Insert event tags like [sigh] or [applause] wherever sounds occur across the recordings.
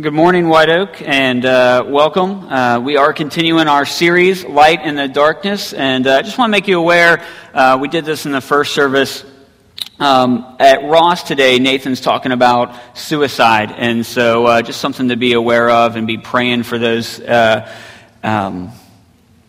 Good morning, White Oak, and uh, welcome. Uh, we are continuing our series, Light in the Darkness, and uh, I just want to make you aware uh, we did this in the first service. Um, at Ross today, Nathan's talking about suicide, and so uh, just something to be aware of and be praying for those. Uh, um,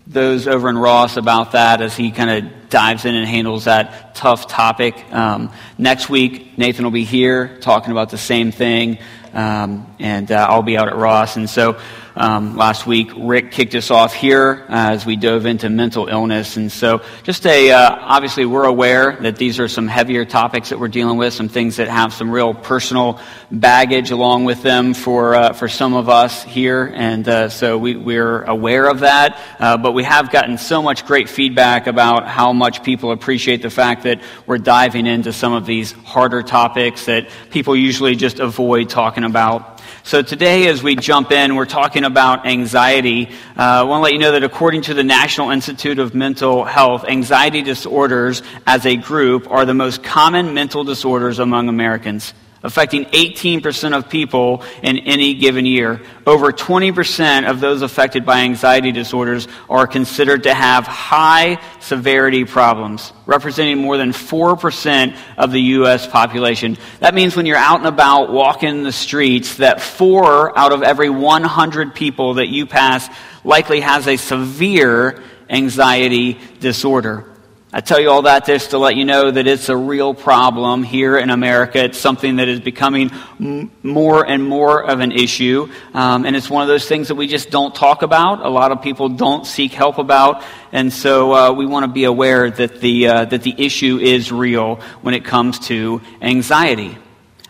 those over in Ross about that as he kind of dives in and handles that tough topic. Um, next week, Nathan will be here talking about the same thing. Um, and uh, I'll be out at Ross. And so um, last week, Rick kicked us off here as we dove into mental illness. And so, just a, uh, obviously, we're aware that these are some heavier topics that we're dealing with, some things that have some real personal baggage along with them for, uh, for some of us here. And uh, so we, we're aware of that. Uh, but we have gotten so much great feedback about how much people appreciate the fact that we're diving into some of these harder topics that people usually just avoid talking about. So today, as we jump in, we're talking about anxiety. Uh, I want to let you know that according to the National Institute of Mental Health, anxiety disorders as a group are the most common mental disorders among Americans affecting 18% of people in any given year. Over 20% of those affected by anxiety disorders are considered to have high severity problems, representing more than 4% of the U.S. population. That means when you're out and about walking the streets, that four out of every 100 people that you pass likely has a severe anxiety disorder. I tell you all that just to let you know that it's a real problem here in America. It's something that is becoming m- more and more of an issue. Um, and it's one of those things that we just don't talk about. A lot of people don't seek help about. And so uh, we want to be aware that the, uh, that the issue is real when it comes to anxiety.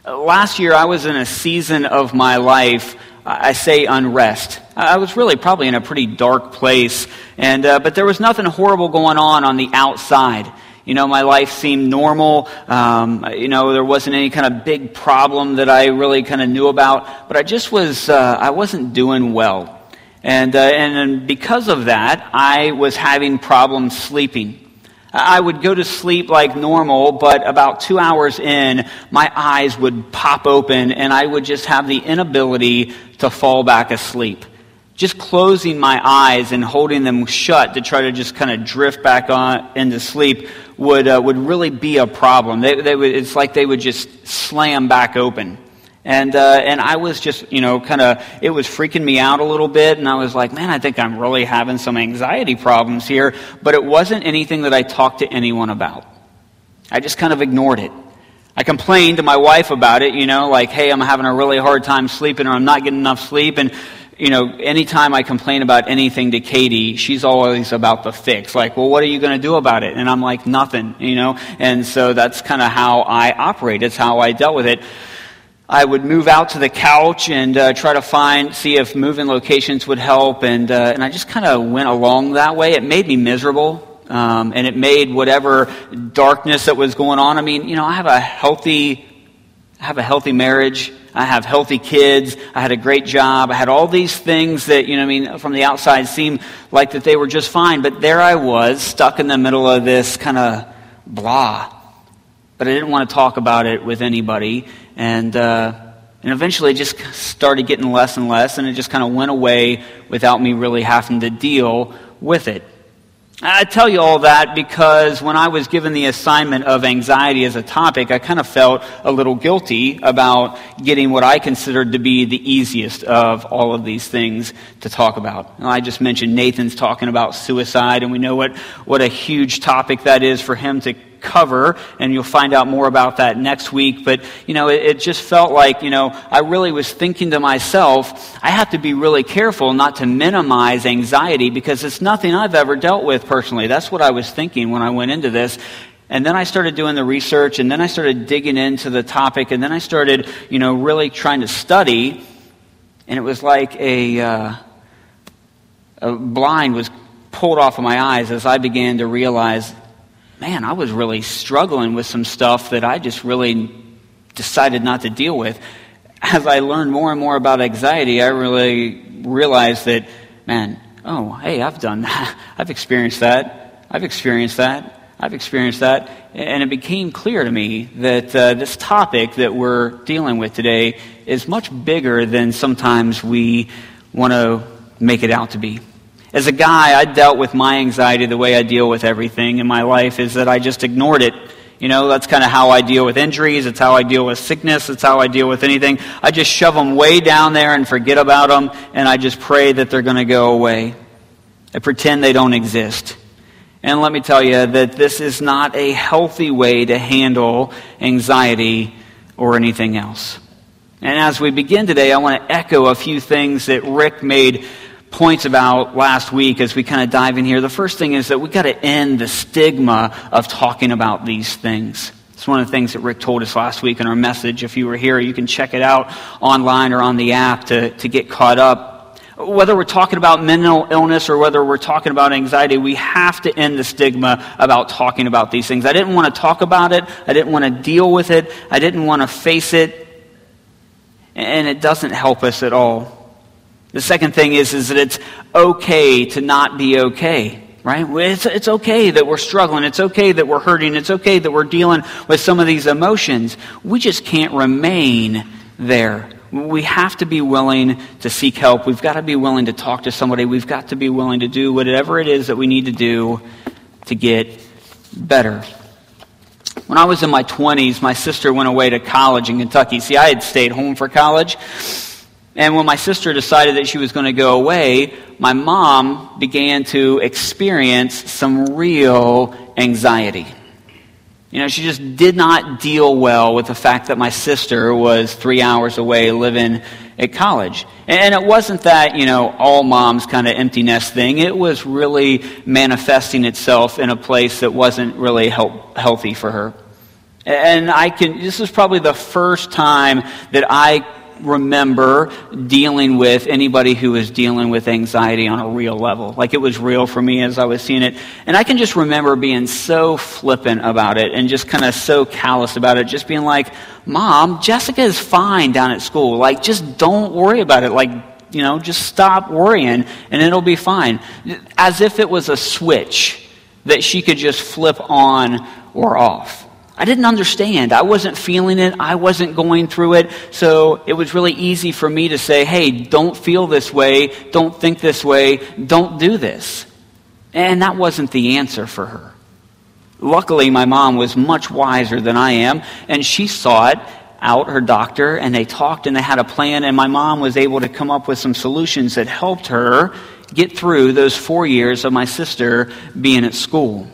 Last year, I was in a season of my life I say unrest. I was really probably in a pretty dark place, and, uh, but there was nothing horrible going on on the outside. You know, my life seemed normal. Um, you know, there wasn't any kind of big problem that I really kind of knew about, but I just was, uh, I wasn't doing well. And, uh, and because of that, I was having problems sleeping. I would go to sleep like normal, but about two hours in, my eyes would pop open and I would just have the inability to fall back asleep. Just closing my eyes and holding them shut to try to just kind of drift back on into sleep would, uh, would really be a problem. They, they would, it's like they would just slam back open. And, uh, and I was just, you know, kind of, it was freaking me out a little bit. And I was like, man, I think I'm really having some anxiety problems here. But it wasn't anything that I talked to anyone about. I just kind of ignored it. I complained to my wife about it, you know, like, hey, I'm having a really hard time sleeping or I'm not getting enough sleep. And, you know, anytime I complain about anything to Katie, she's always about the fix. Like, well, what are you going to do about it? And I'm like, nothing, you know? And so that's kind of how I operate. It's how I dealt with it. I would move out to the couch and uh, try to find, see if moving locations would help. And, uh, and I just kind of went along that way. It made me miserable. Um, and it made whatever darkness that was going on. I mean, you know, I have a healthy, I have a healthy marriage. I have healthy kids. I had a great job. I had all these things that, you know, I mean, from the outside seemed like that they were just fine. But there I was, stuck in the middle of this kind of blah. But I didn't want to talk about it with anybody. And, uh, and eventually it just started getting less and less, and it just kind of went away without me really having to deal with it. I tell you all that because when I was given the assignment of anxiety as a topic, I kind of felt a little guilty about getting what I considered to be the easiest of all of these things to talk about. I just mentioned Nathan's talking about suicide, and we know what, what a huge topic that is for him to cover, and you'll find out more about that next week. But, you know, it, it, just felt like, you know, I really was thinking to myself, I have to be really careful not to minimize anxiety because it's nothing I've ever dealt with personally. That's what I was thinking when I went into this. And then I started doing the research, and then I started digging into the topic, and then I started, you know, really trying to study. And it was like a, uh, a blind was pulled off of my eyes as I began to realize man, I was really struggling with some stuff that I just really decided not to deal with. As I learned more and more about anxiety, I really realized that, man, oh, hey, I've done [laughs] that. I've experienced that. I've experienced that. I've experienced that. And it became clear to me that uh, this topic that we're dealing with today is much bigger than sometimes we want to make it out to be. As a guy, I dealt with my anxiety the way I deal with everything in my life is that I just ignored it. You know, that's kind of how I deal with injuries. It's how I deal with sickness. It's how I deal with anything. I just shove them way down there and forget about them, and I just pray that they're going to go away. I pretend they don't exist. And let me tell you that this is not a healthy way to handle anxiety or anything else. And as we begin today, I want to echo a few things that Rick made points about last week as we kind of dive in here. The first thing is that we've got to end the stigma of talking about these things. It's one of the things that Rick told us last week in our message. If you were here, you can check it out online or on the app to, to get caught up whether we're talking about mental illness or whether we're talking about anxiety, we have to end the stigma about talking about these things. I didn't want to talk about it. I didn't want to deal with it. I didn't want to face it. And it doesn't help us at all. The second thing is, is that it's okay to not be okay, right? It's, it's okay that we're struggling. It's okay that we're hurting. It's okay that we're dealing with some of these emotions. We just can't remain there. We have to be willing to seek help. We've got to be willing to talk to somebody. We've got to be willing to do whatever it is that we need to do to get better. When I was in my 20s, my sister went away to college in Kentucky. See, I had stayed home for college. And when my sister decided that she was going to go away, my mom began to experience some real anxiety. You know, she just did not deal well with the fact that my sister was three hours away living at college. And it wasn't that, you know, all moms kind of empty nest thing. It was really manifesting itself in a place that wasn't really help, healthy for her. And I can, this is probably the first time that I remember dealing with anybody who was dealing with anxiety on a real level. Like it was real for me as I was seeing it. And I can just remember being so flippant about it and just kind of so callous about it, just being like, Mom, Jessica is fine down at school. Like, just don't worry about it. Like, you know, just stop worrying and it'll be fine. As if it was a switch that she could just flip on or off. I didn't understand. I wasn't feeling it. I wasn't going through it. So it was really easy for me to say, hey, don't feel this way. Don't think this way. Don't do this. And that wasn't the answer for her. Luckily, my mom was much wiser than I am, and she it out, her doctor, and they talked and they had a plan, and my mom was able to come up with some solutions that helped her get through those four years of my sister being at school.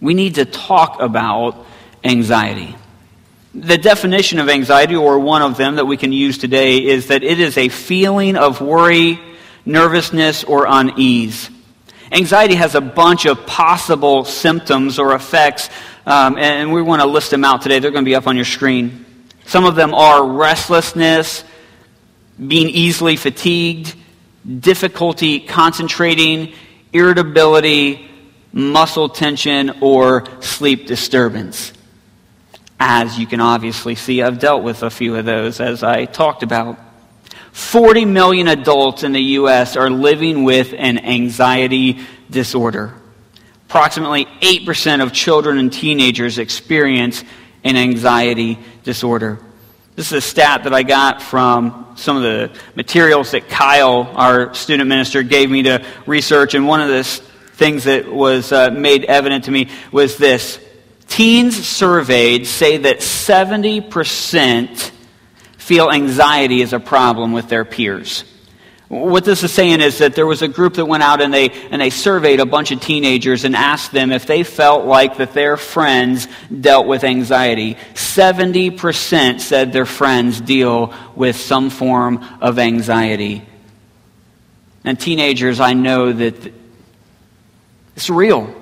We need to talk about anxiety. The definition of anxiety, or one of them that we can use today, is that it is a feeling of worry, nervousness, or unease. Anxiety has a bunch of possible symptoms or effects, um, and we want to list them out today. They're going to be up on your screen. Some of them are restlessness, being easily fatigued, difficulty concentrating, irritability, muscle tension, or sleep disturbance. As you can obviously see, I've dealt with a few of those as I talked about. 40 million adults in the U.S. are living with an anxiety disorder. Approximately 8% of children and teenagers experience an anxiety disorder. This is a stat that I got from some of the materials that Kyle, our student minister, gave me to research. And one of the things that was uh, made evident to me was this teens surveyed say that 70% feel anxiety is a problem with their peers. What this is saying is that there was a group that went out and they, and they surveyed a bunch of teenagers and asked them if they felt like that their friends dealt with anxiety. 70% said their friends deal with some form of anxiety. And teenagers, I know that it's real.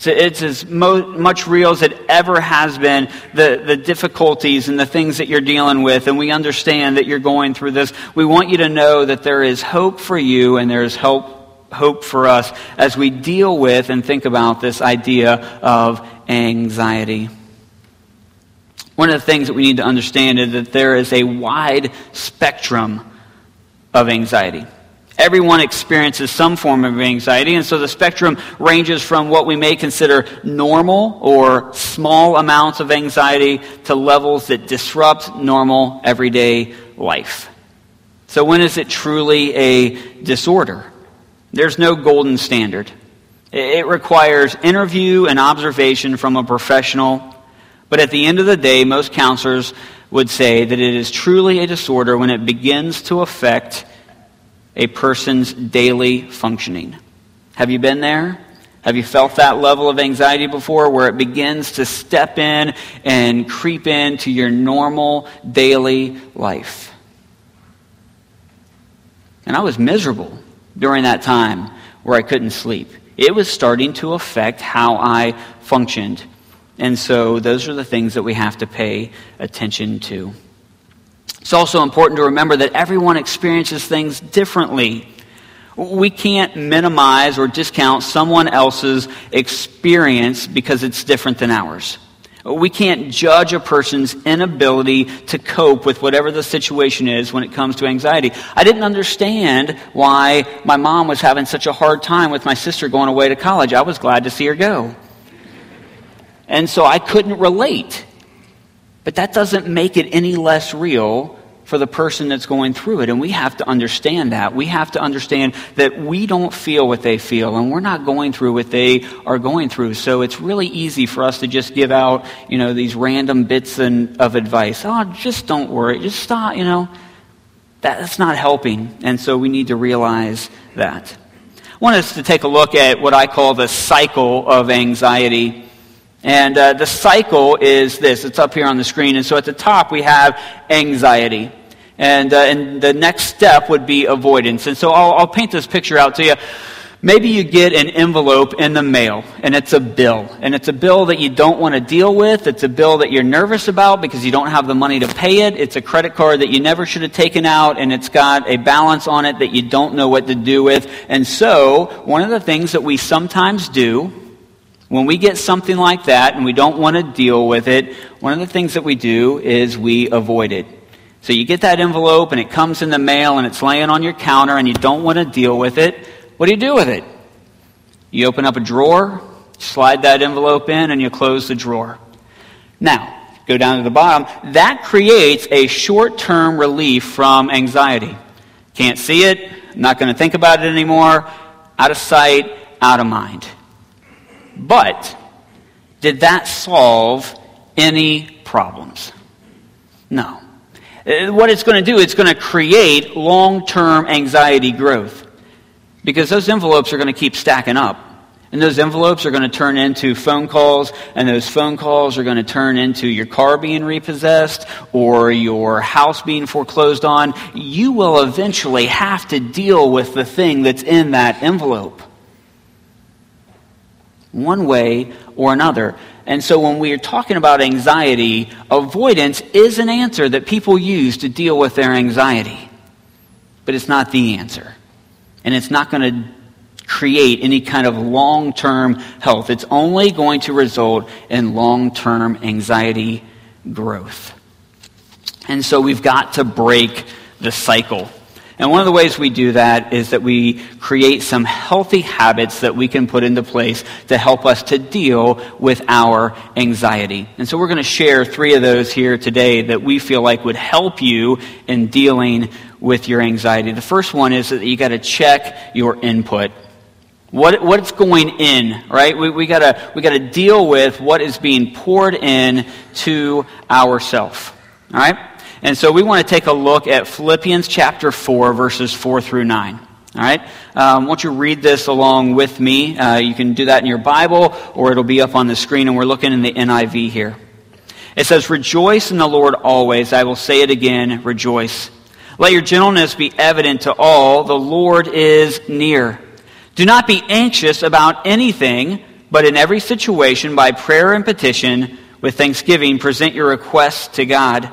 So It's as mo- much real as it ever has been, the, the difficulties and the things that you're dealing with, and we understand that you're going through this. We want you to know that there is hope for you and there is hope, hope for us as we deal with and think about this idea of anxiety. One of the things that we need to understand is that there is a wide spectrum of anxiety. Everyone experiences some form of anxiety, and so the spectrum ranges from what we may consider normal or small amounts of anxiety to levels that disrupt normal everyday life. So, when is it truly a disorder? There's no golden standard. It requires interview and observation from a professional. But at the end of the day, most counselors would say that it is truly a disorder when it begins to affect a person's daily functioning. Have you been there? Have you felt that level of anxiety before where it begins to step in and creep into your normal daily life? And I was miserable during that time where I couldn't sleep. It was starting to affect how I functioned. And so those are the things that we have to pay attention to. It's also important to remember that everyone experiences things differently. We can't minimize or discount someone else's experience because it's different than ours. We can't judge a person's inability to cope with whatever the situation is when it comes to anxiety. I didn't understand why my mom was having such a hard time with my sister going away to college. I was glad to see her go. And so I couldn't relate. But that doesn't make it any less real for the person that's going through it. And we have to understand that. We have to understand that we don't feel what they feel and we're not going through what they are going through. So it's really easy for us to just give out, you know, these random bits of advice. Oh, just don't worry. Just stop, you know. That, that's not helping. And so we need to realize that. I want us to take a look at what I call the cycle of anxiety. And uh, the cycle is this it's up here on the screen. And so at the top, we have anxiety. And, uh, and the next step would be avoidance. And so I'll, I'll paint this picture out to you. Maybe you get an envelope in the mail, and it's a bill. And it's a bill that you don't want to deal with. It's a bill that you're nervous about because you don't have the money to pay it. It's a credit card that you never should have taken out, and it's got a balance on it that you don't know what to do with. And so, one of the things that we sometimes do when we get something like that and we don't want to deal with it, one of the things that we do is we avoid it. So you get that envelope and it comes in the mail and it's laying on your counter and you don't want to deal with it. What do you do with it? You open up a drawer, slide that envelope in, and you close the drawer. Now, go down to the bottom. That creates a short term relief from anxiety. Can't see it, not going to think about it anymore, out of sight, out of mind. But did that solve any problems? No. Uh, what it's going to do, it's going to create long term anxiety growth. Because those envelopes are going to keep stacking up. And those envelopes are going to turn into phone calls, and those phone calls are going to turn into your car being repossessed or your house being foreclosed on. You will eventually have to deal with the thing that's in that envelope one way or another. And so when we are talking about anxiety, avoidance is an answer that people use to deal with their anxiety. But it's not the answer. And it's not going to create any kind of long term health. It's only going to result in long term anxiety growth. And so we've got to break the cycle. And one of the ways we do that is that we create some healthy habits that we can put into place to help us to deal with our anxiety. And so we're going to share three of those here today that we feel like would help you in dealing with your anxiety. The first one is that you got to check your input. What, what's going in, right? We, we, gotta, we gotta deal with what is being poured in to ourself. All right? And so we want to take a look at Philippians chapter 4, verses 4 through 9. All right? Um, won't you read this along with me? Uh, you can do that in your Bible, or it'll be up on the screen, and we're looking in the NIV here. It says, Rejoice in the Lord always. I will say it again, rejoice. Let your gentleness be evident to all. The Lord is near. Do not be anxious about anything, but in every situation, by prayer and petition, with thanksgiving, present your requests to God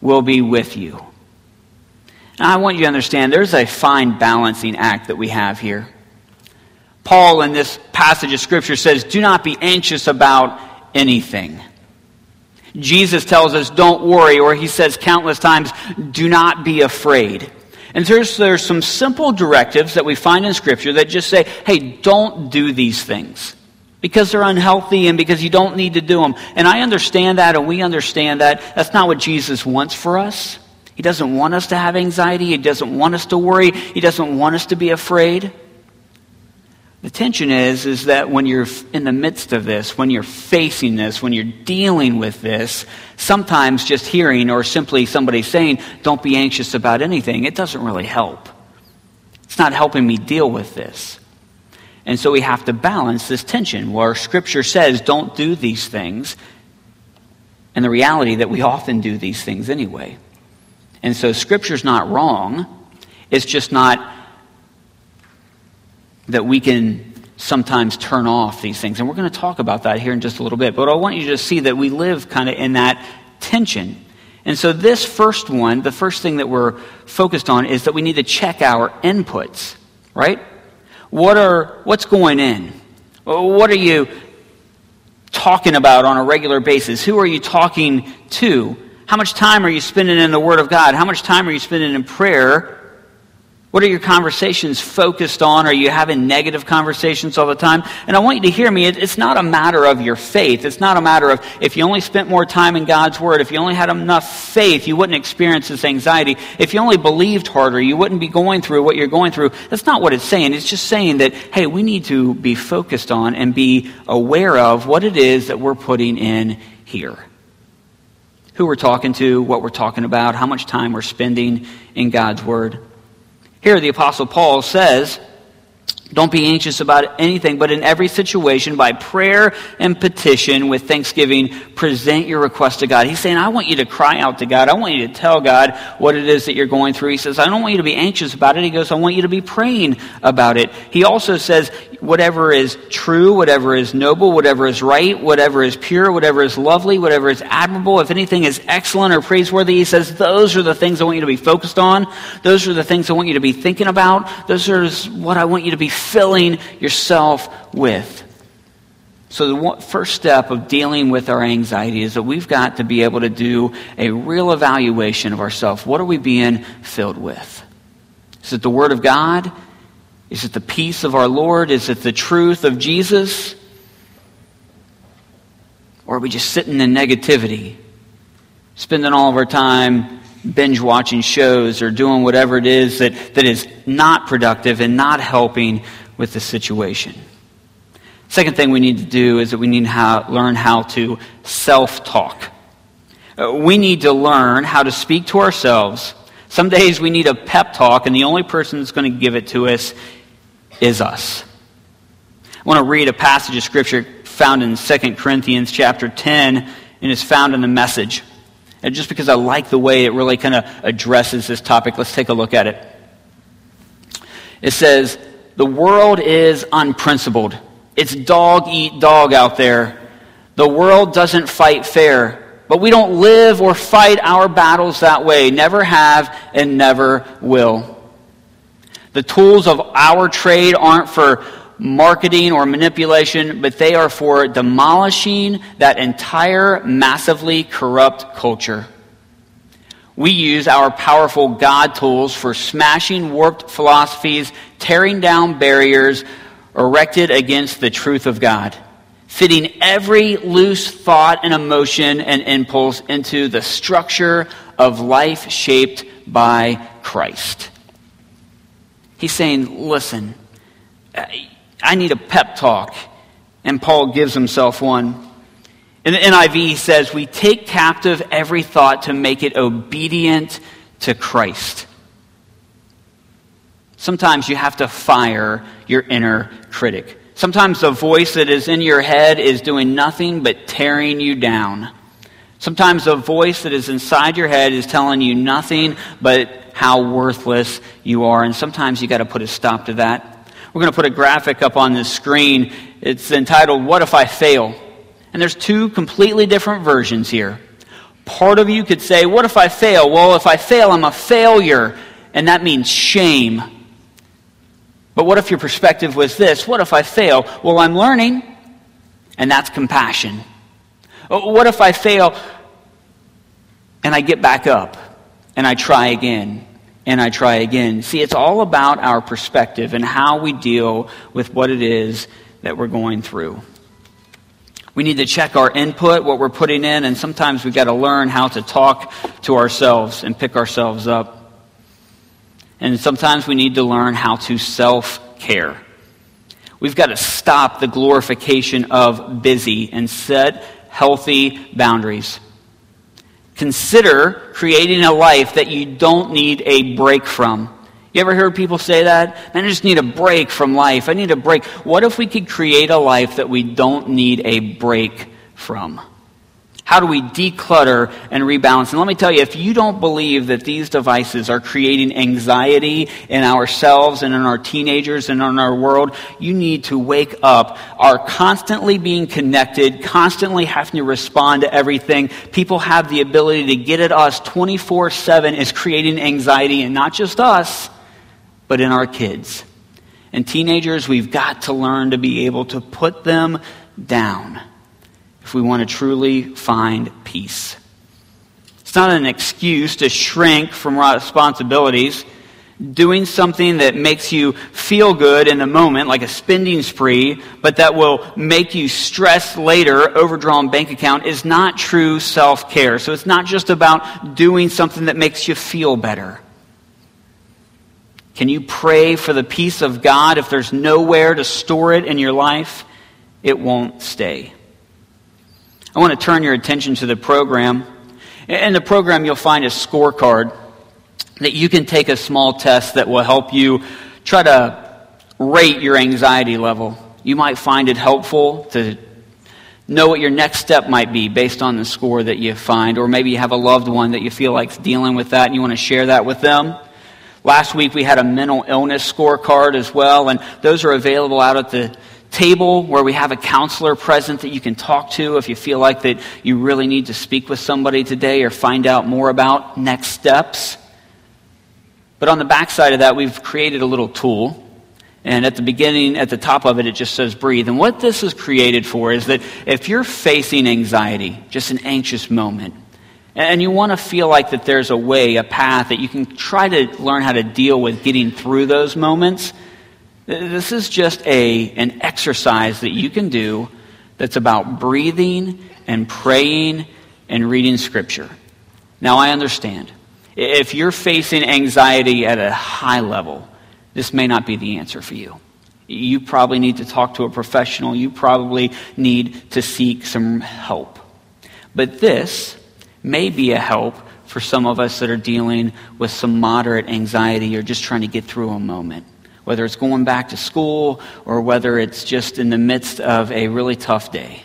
will be with you. Now, I want you to understand there's a fine balancing act that we have here. Paul, in this passage of Scripture, says, Do not be anxious about anything. Jesus tells us, Don't worry, or he says countless times, Do not be afraid. And there's, there's some simple directives that we find in Scripture that just say, hey, don't do these things because they're unhealthy and because you don't need to do them. And I understand that and we understand that. That's not what Jesus wants for us. He doesn't want us to have anxiety. He doesn't want us to worry. He doesn't want us to be afraid. The tension is, is that when you're in the midst of this, when you're facing this, when you're dealing with this, sometimes just hearing or simply somebody saying, don't be anxious about anything, it doesn't really help. It's not helping me deal with this. And so we have to balance this tension where Scripture says, don't do these things, and the reality that we often do these things anyway. And so Scripture's not wrong, it's just not that we can sometimes turn off these things. And we're going to talk about that here in just a little bit. But I want you to see that we live kind of in that tension. And so, this first one, the first thing that we're focused on is that we need to check our inputs, right? What are, what's going in? What are you talking about on a regular basis? Who are you talking to? How much time are you spending in the Word of God? How much time are you spending in prayer? What are your conversations focused on? Are you having negative conversations all the time? And I want you to hear me. It's not a matter of your faith. It's not a matter of if you only spent more time in God's Word, if you only had enough faith, you wouldn't experience this anxiety. If you only believed harder, you wouldn't be going through what you're going through. That's not what it's saying. It's just saying that, hey, we need to be focused on and be aware of what it is that we're putting in here. Who we're talking to, what we're talking about, how much time we're spending in God's Word. Here, the Apostle Paul says, don't be anxious about anything, but in every situation, by prayer and petition with thanksgiving, present your request to God. He's saying, I want you to cry out to God. I want you to tell God what it is that you're going through. He says, I don't want you to be anxious about it. He goes, I want you to be praying about it. He also says, whatever is true, whatever is noble, whatever is right, whatever is pure, whatever is lovely, whatever is admirable, if anything is excellent or praiseworthy, he says, those are the things I want you to be focused on. Those are the things I want you to be thinking about. Those are what I want you to be filling yourself with. So, the first step of dealing with our anxiety is that we've got to be able to do a real evaluation of ourselves. What are we being filled with? Is it the Word of God? Is it the peace of our Lord? Is it the truth of Jesus? Or are we just sitting in negativity, spending all of our time binge watching shows or doing whatever it is that, that is not productive and not helping with the situation. Second thing we need to do is that we need to learn how to self talk. Uh, we need to learn how to speak to ourselves. Some days we need a pep talk, and the only person that's going to give it to us is us. I want to read a passage of Scripture found in 2 Corinthians chapter 10, and it's found in the message. And just because I like the way it really kind of addresses this topic, let's take a look at it. It says, The world is unprincipled. It's dog eat dog out there. The world doesn't fight fair. But we don't live or fight our battles that way. Never have and never will. The tools of our trade aren't for marketing or manipulation, but they are for demolishing that entire massively corrupt culture. We use our powerful God tools for smashing warped philosophies, tearing down barriers erected against the truth of God, fitting every loose thought and emotion and impulse into the structure of life shaped by Christ. He's saying, listen, I need a pep talk. And Paul gives himself one. In the NIV, he says, We take captive every thought to make it obedient to Christ. Sometimes you have to fire your inner critic. Sometimes the voice that is in your head is doing nothing but tearing you down. Sometimes the voice that is inside your head is telling you nothing but how worthless you are. And sometimes you got to put a stop to that. We're going to put a graphic up on this screen. It's entitled, What If I Fail? And there's two completely different versions here. Part of you could say, What if I fail? Well, if I fail, I'm a failure. And that means shame. But what if your perspective was this? What if I fail? Well, I'm learning. And that's compassion. Uh, what if I fail and I get back up and I try again and I try again? See, it's all about our perspective and how we deal with what it is that we're going through. We need to check our input, what we're putting in, and sometimes we've got to learn how to talk to ourselves and pick ourselves up. And sometimes we need to learn how to self care. We've got to stop the glorification of busy and set healthy boundaries. Consider creating a life that you don't need a break from. You ever heard people say that? Man, I just need a break from life. I need a break. What if we could create a life that we don't need a break from? How do we declutter and rebalance? And let me tell you, if you don't believe that these devices are creating anxiety in ourselves and in our teenagers and in our world, you need to wake up. Are constantly being connected, constantly having to respond to everything. People have the ability to get at us 24 7 is creating anxiety, and not just us, but in our kids. And teenagers, we've got to learn to be able to put them down if we want to truly find peace. It's not an excuse to shrink from responsibilities. Doing something that makes you feel good in the moment, like a spending spree, but that will make you stress later, overdrawn bank account, is not true self care. So it's not just about doing something that makes you feel better. Can you pray for the peace of God if there's nowhere to store it in your life? It won't stay. I want to turn your attention to the program. In the program, you'll find a scorecard that you can take a small test that will help you try to rate your anxiety level. You might find it helpful to know what your next step might be based on the score that you find, or maybe you have a loved one that you feel like dealing with that and you want to share that with them. Last week we had a mental illness scorecard as well, and those are available out at the table where we have a counselor present that you can talk to if you feel like that you really need to speak with somebody today or find out more about next steps. But on the backside of that, we've created a little tool. And at the beginning, at the top of it, it just says breathe. And what this is created for is that if you're facing anxiety, just an anxious moment, and you want to feel like that there's a way, a path that you can try to learn how to deal with getting through those moments, this is just a, an exercise that you can do that's about breathing and praying and reading Scripture. Now, I understand. If you're facing anxiety at a high level, this may not be the answer for you. You probably need to talk to a professional. You probably need to seek some help. But this may be a help for some of us that are dealing with some moderate anxiety or just trying to get through a moment whether it's going back to school or whether it's just in the midst of a really tough day.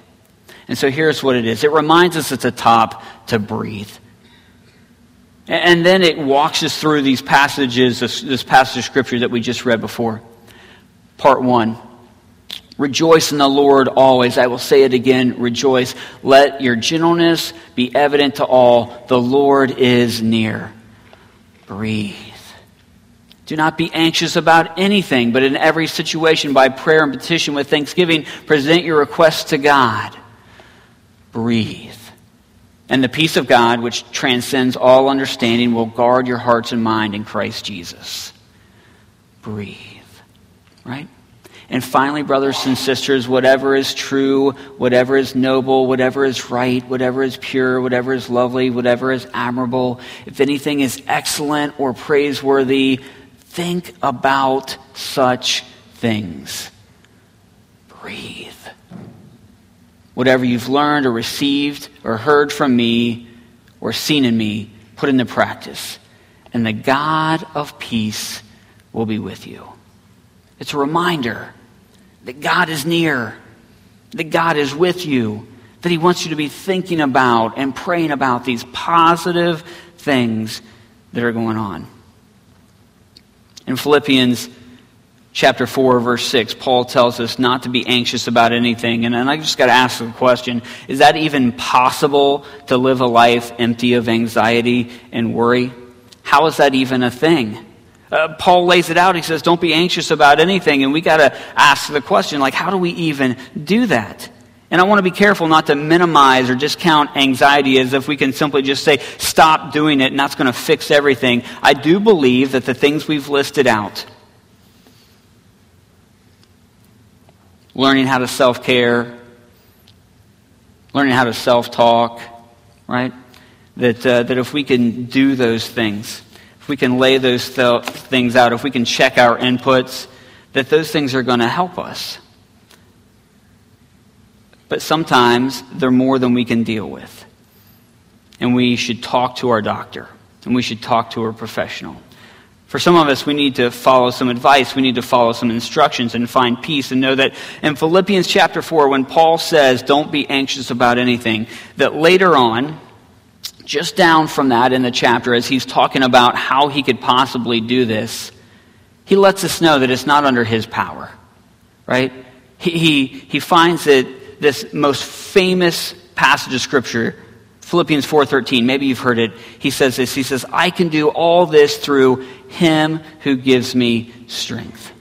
And so here's what it is it reminds us at the top to breathe. And then it walks us through these passages, this, this passage of scripture that we just read before. Part one. Rejoice in the Lord always. I will say it again. Rejoice. Let your gentleness be evident to all. The Lord is near. Breathe. Do not be anxious about anything, but in every situation, by prayer and petition with thanksgiving, present your requests to God. Breathe. And the peace of God, which transcends all understanding, will guard your hearts and mind in Christ Jesus. Breathe. Right? And finally, brothers and sisters, whatever is true, whatever is noble, whatever is right, whatever is pure, whatever is lovely, whatever is admirable, if anything is excellent or praiseworthy, Think about such things. Breathe. Whatever you've learned or received or heard from me or seen in me, put into practice. And the God of peace will be with you. It's a reminder that God is near, that God is with you, that He wants you to be thinking about and praying about these positive things that are going on. In Philippians chapter 4, verse 6, Paul tells us not to be anxious about anything. And, and I just got to ask the question is that even possible to live a life empty of anxiety and worry? How is that even a thing? Uh, Paul lays it out. He says, Don't be anxious about anything. And we got to ask the question, like, how do we even do that? And I want to be careful not to minimize or discount anxiety as if we can simply just say, stop doing it and that's going to fix everything. I do believe that the things we've listed out, learning how to self care, learning how to self talk, right? That, uh, that if we can do those things, if we can lay those th- things out, if we can check our inputs, that those things are going to help us. But sometimes they're more than we can deal with. And we should talk to our doctor, and we should talk to a professional. For some of us, we need to follow some advice. We need to follow some instructions and find peace and know that in Philippians chapter 4, when Paul says, don't be anxious about anything, that later on, just down from that in the chapter, as he's talking about how he could possibly do this, he lets us know that it's not under his power, right? He, he, he finds that this most famous passage of Scripture, Philippians 4.13, maybe you've heard it. He says this, he says, I can do all this through him who gives me strength.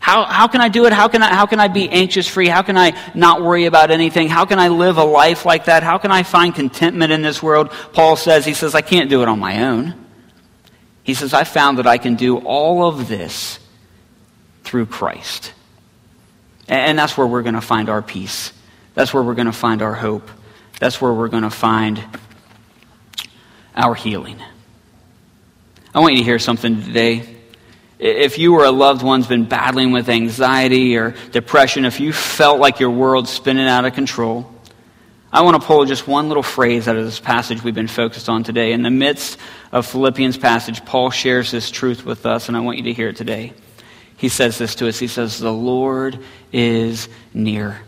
How, how can I do it? How can I, how can I be anxious free? How can I not worry about anything? How can I live a life like that? How can I find contentment in this world? Paul says, he says, I can't do it on my own. He says, I found that I can do all of this through Christ. And that's where we're going to find our peace. That's where we're going to find our hope. That's where we're going to find our healing. I want you to hear something today if you or a loved one's been battling with anxiety or depression, if you felt like your world's spinning out of control, I want to pull just one little phrase out of this passage we've been focused on today. In the midst of Philippians passage, Paul shares this truth with us, and I want you to hear it today. He says this to us. He says, The Lord is near.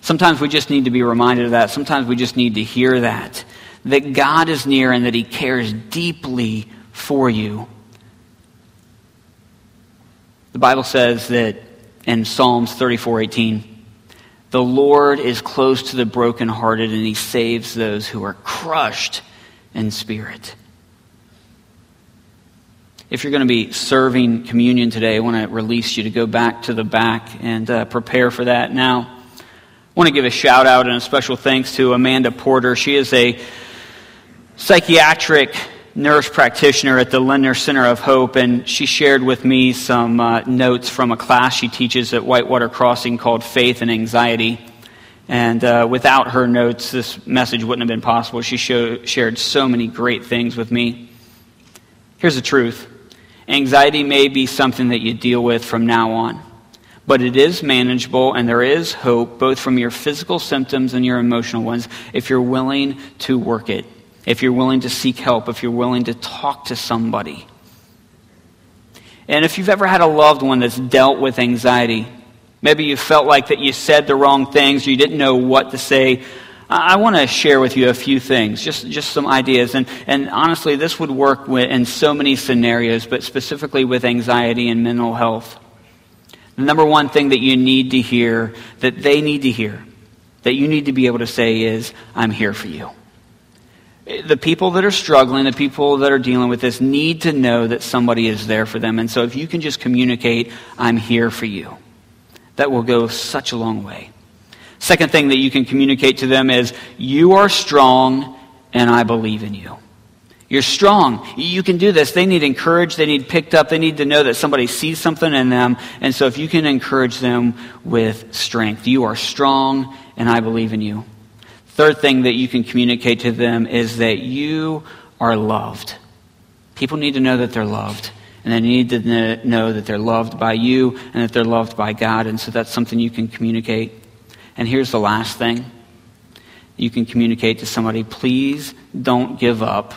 Sometimes we just need to be reminded of that. Sometimes we just need to hear that. That God is near and that He cares deeply for you. The Bible says that in Psalms 34:18, the Lord is close to the brokenhearted and he saves those who are crushed in spirit. If you're going to be serving communion today, I want to release you to go back to the back and uh, prepare for that. Now, I want to give a shout out and a special thanks to Amanda Porter. She is a psychiatric nurse practitioner at the Lindner Center of Hope, and she shared with me some uh, notes from a class she teaches at Whitewater Crossing called Faith and Anxiety. And uh, without her notes, this message wouldn't have been possible. She show, shared so many great things with me. Here's the truth anxiety may be something that you deal with from now on, but it is manageable, and there is hope both from your physical symptoms and your emotional ones if you're willing to work it if you're willing to seek help, if you're willing to talk to somebody. And if you've ever had a loved one that's dealt with anxiety, maybe you felt like that you said the wrong things, you didn't know what to say, I want to share with you a few things, just, just some ideas. And, and honestly, this would work in so many scenarios, but specifically with anxiety and mental health. The number one thing that you need to hear, that they need to hear, that you need to be able to say is, I'm here for you the people that are struggling, the people that are dealing with this, need to know that somebody is there for them. And so if you can just communicate, I'm here for you, that will go such a long way. Second thing that you can communicate to them is, You are strong, and I believe in you. You're strong. You can do this. They need encouraged. They need picked up. They need to know that somebody sees something in them. And so if you can encourage them with strength, you are strong, and I believe in you. Third thing that you can communicate to them is that you are loved. People need to know that they're loved. And they need to know that they're loved by you and that they're loved by God. And so that's something you can communicate. And here's the last thing you can communicate to somebody please don't give up.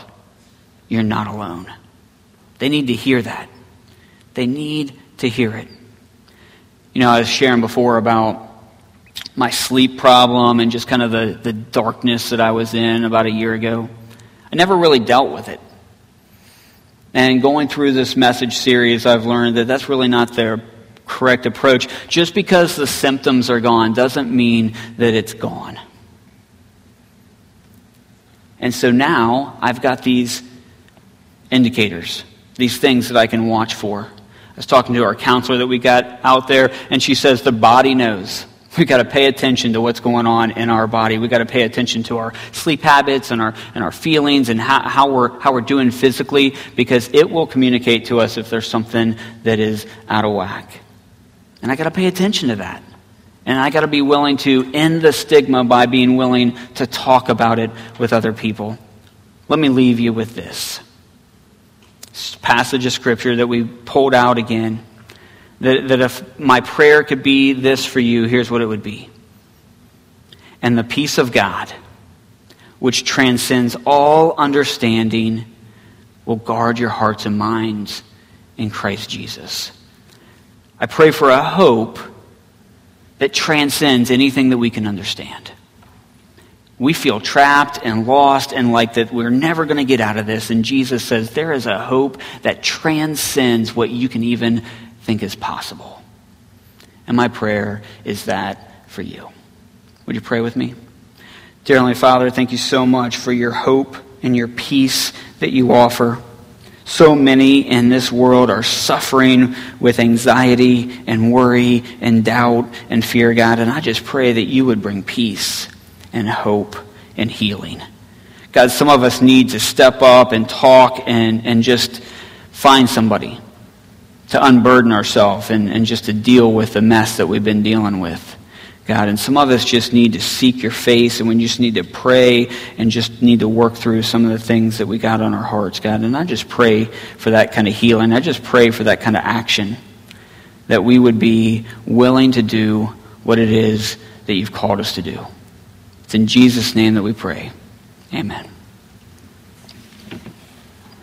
You're not alone. They need to hear that. They need to hear it. You know, I was sharing before about my sleep problem and just kind of the, the darkness that I was in about a year ago. I never really dealt with it. And going through this message series, I've learned that that's really not the correct approach. Just because the symptoms are gone doesn't mean that it's gone. And so now I've got these indicators, these things that I can watch for. I was talking to our counselor that we got out there, and she says the body knows. We've got to pay attention to what's going on in our body. We've got to pay attention to our sleep habits and our, and our feelings and how, how, we're, how we're doing physically because it will communicate to us if there's something that is out of whack. And I got to pay attention to that. And I got to be willing to end the stigma by being willing to talk about it with other people. Let me leave you with this. this passage of scripture that we pulled out again that, that if my prayer could be this for you, here's what it would be. And the peace of God, which transcends all understanding, will guard your hearts and minds in Christ Jesus. I pray for a hope that transcends anything that we can understand. We feel trapped and lost and like that we're never going to get out of this. And Jesus says there is a hope that transcends what you can even think is possible. And my prayer is that for you. Would you pray with me? Dear Heavenly Father, thank you so much for your hope and your peace that you offer. So many in this world are suffering with anxiety and worry and doubt and fear, God. And I just pray that you would bring peace and hope and healing. God, some of us need to step up and talk and, and just find somebody to unburden ourselves and, and just to deal with the mess that we've been dealing with. God, and some of us just need to seek your face and we just need to pray and just need to work through some of the things that we got on our hearts, God. And I just pray for that kind of healing. I just pray for that kind of action that we would be willing to do what it is that you've called us to do. It's in Jesus' name that we pray. Amen.